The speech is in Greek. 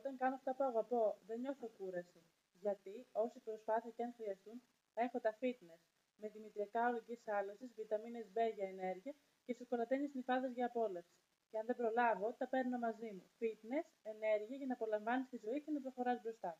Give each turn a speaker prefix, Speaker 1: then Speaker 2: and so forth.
Speaker 1: όταν κάνω αυτά που αγαπώ, δεν νιώθω κούραση. Γιατί, όση προσπάθεια και αν χρειαστούν, έχω τα fitness με δημητριακά ολική άλωση, βιταμίνες B για ενέργεια και σοκολατένε νυφάδε για απόλαυση. Και αν δεν προλάβω, τα παίρνω μαζί μου. Fitness, ενέργεια για να απολαμβάνεις τη ζωή και να προχωράς μπροστά.